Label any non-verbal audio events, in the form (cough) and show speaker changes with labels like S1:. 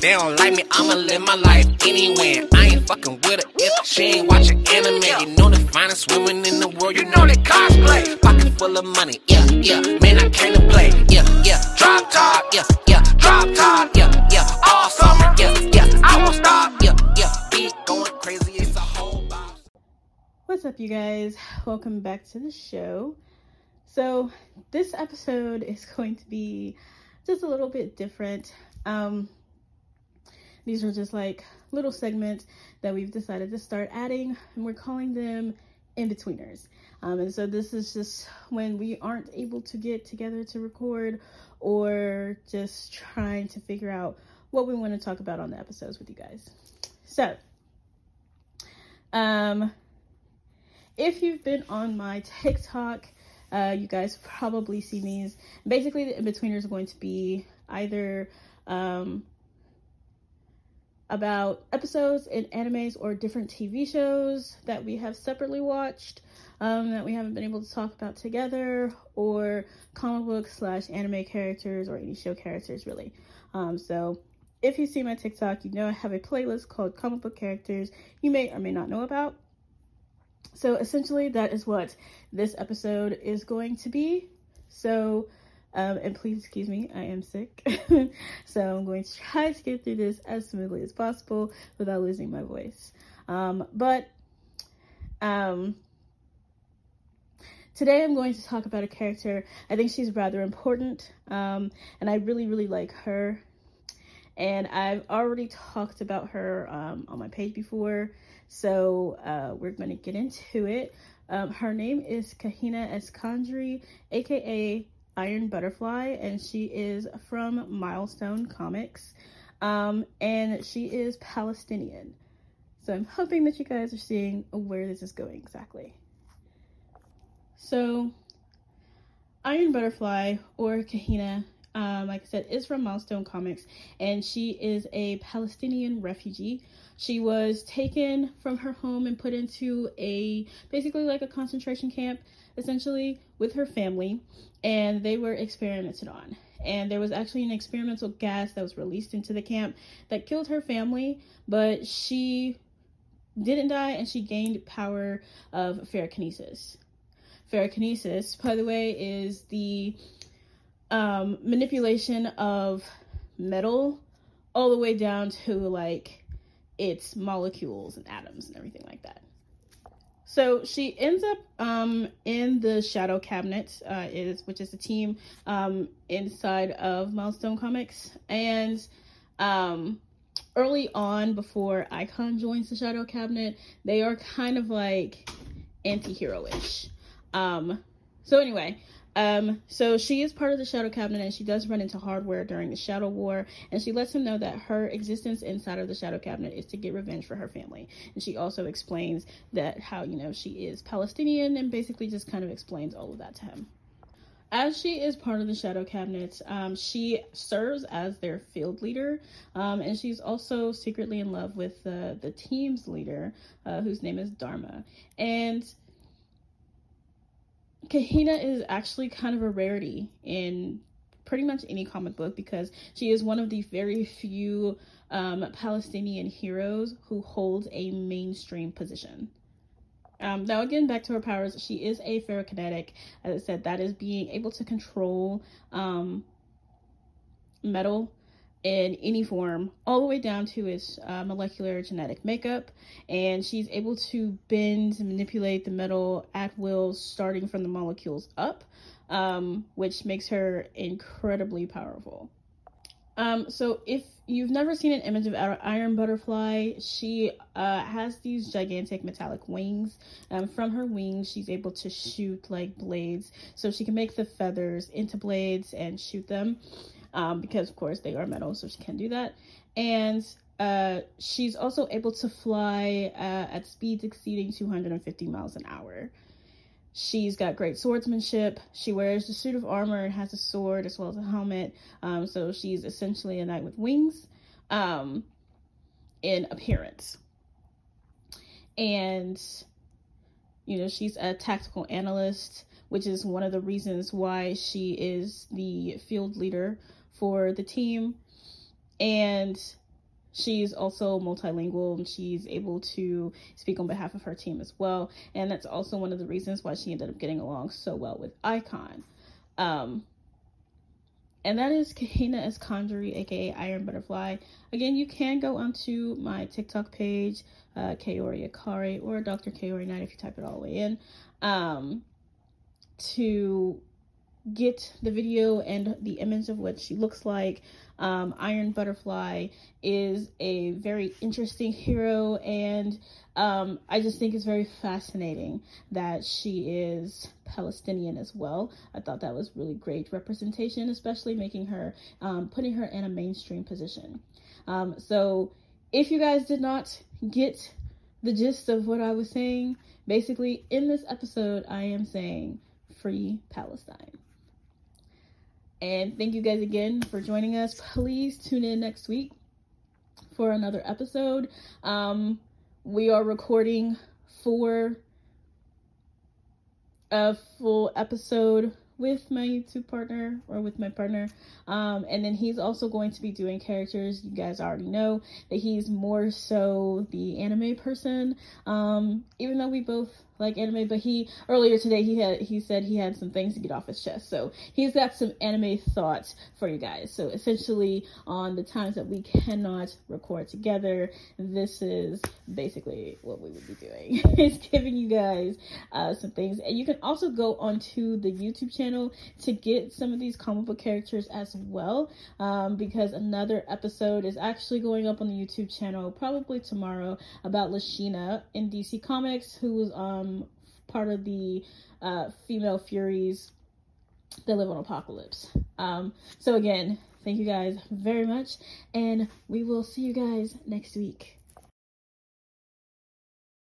S1: They don't like me, I'ma live my life anyway. I ain't fucking with her if she ain't watching anime. You know the finest women in the world, you know they cosplay. Pocket full of money, yeah, yeah. Man, I came to play, yeah, yeah. Drop top, yeah, yeah. Drop top, yeah, yeah. All summer, yeah, yeah. I won't stop, yeah, yeah. Beat going crazy, it's a whole box.
S2: What's up, you guys? Welcome back to the show. So, this episode is (laughs) going to be just a little bit different. Um, these are just like little segments that we've decided to start adding, and we're calling them in betweeners. Um, and so, this is just when we aren't able to get together to record or just trying to figure out what we want to talk about on the episodes with you guys. So, um, if you've been on my TikTok, uh, you guys probably see these. Basically, the in-betweeners are going to be either um, about episodes in animes or different TV shows that we have separately watched um, that we haven't been able to talk about together, or comic book slash anime characters or any show characters really. Um, so if you see my TikTok, you know I have a playlist called comic book characters you may or may not know about. So essentially, that is what this episode is going to be. So, um, and please excuse me, I am sick. (laughs) so I'm going to try to get through this as smoothly as possible without losing my voice. Um, but um, today I'm going to talk about a character. I think she's rather important, um, and I really, really like her. And I've already talked about her um, on my page before. So uh, we're going to get into it. Um, her name is Kahina Eskandari, aka Iron Butterfly, and she is from Milestone Comics. Um, and she is Palestinian. So I'm hoping that you guys are seeing where this is going exactly. So, Iron Butterfly, or Kahina, um, like I said, is from Milestone Comics, and she is a Palestinian refugee she was taken from her home and put into a basically like a concentration camp, essentially, with her family, and they were experimented on. And there was actually an experimental gas that was released into the camp that killed her family, but she didn't die and she gained power of ferrokinesis. Ferrokinesis, by the way, is the um, manipulation of metal all the way down to like its molecules and atoms and everything like that. So she ends up um, in the Shadow Cabinet, uh, is which is a team um, inside of Milestone Comics, and um, early on, before Icon joins the Shadow Cabinet, they are kind of like anti-hero-ish. Um, so anyway, um, so she is part of the Shadow Cabinet and she does run into Hardware during the Shadow War. And she lets him know that her existence inside of the Shadow Cabinet is to get revenge for her family. And she also explains that how, you know, she is Palestinian and basically just kind of explains all of that to him. As she is part of the Shadow Cabinet, um, she serves as their field leader, um, and she's also secretly in love with uh, the team's leader, uh, whose name is Dharma. And Kahina is actually kind of a rarity in pretty much any comic book because she is one of the very few um, Palestinian heroes who holds a mainstream position. Um, now, again, back to her powers, she is a ferrokinetic. As I said, that is being able to control um, metal in any form, all the way down to its uh, molecular genetic makeup. And she's able to bend and manipulate the metal at will, starting from the molecules up, um, which makes her incredibly powerful. Um, so if you've never seen an image of Iron Butterfly, she uh, has these gigantic metallic wings. Um, from her wings, she's able to shoot like blades, so she can make the feathers into blades and shoot them um, because of course they are metal, so she can do that. And uh, she's also able to fly uh, at speeds exceeding 250 miles an hour. She's got great swordsmanship. She wears a suit of armor and has a sword as well as a helmet. Um, so she's essentially a knight with wings um, in appearance. And, you know, she's a tactical analyst, which is one of the reasons why she is the field leader for the team. And she's also multilingual and she's able to speak on behalf of her team as well. And that's also one of the reasons why she ended up getting along so well with Icon. Um, and that is Kahina Eskandari, aka Iron Butterfly. Again, you can go onto my TikTok page, uh, Kaori Akari, or Dr. Kaori Night if you type it all the way in, um, to get the video and the image of what she looks like. Um, Iron Butterfly is a very interesting hero, and um, I just think it's very fascinating that she is Palestinian as well. I thought that was really great representation, especially making her, um, putting her in a mainstream position. Um, so, if you guys did not get the gist of what I was saying, basically in this episode, I am saying free Palestine. And thank you guys again for joining us. Please tune in next week for another episode. Um, we are recording for a full episode with my YouTube partner or with my partner. Um, and then he's also going to be doing characters. You guys already know that he's more so the anime person. Um, even though we both like anime, but he earlier today he had he said he had some things to get off his chest. So he's got some anime thoughts for you guys. So essentially on the times that we cannot record together, this is basically what we would be doing. (laughs) it's giving you guys uh, some things. And you can also go onto the YouTube channel to get some of these comic book characters as well. Um, because another episode is actually going up on the YouTube channel probably tomorrow about Lashina in DC Comics, who who's um um, part of the uh, female furies that live on Apokolips. Um, so again, thank you guys very much, and we will see you guys next week.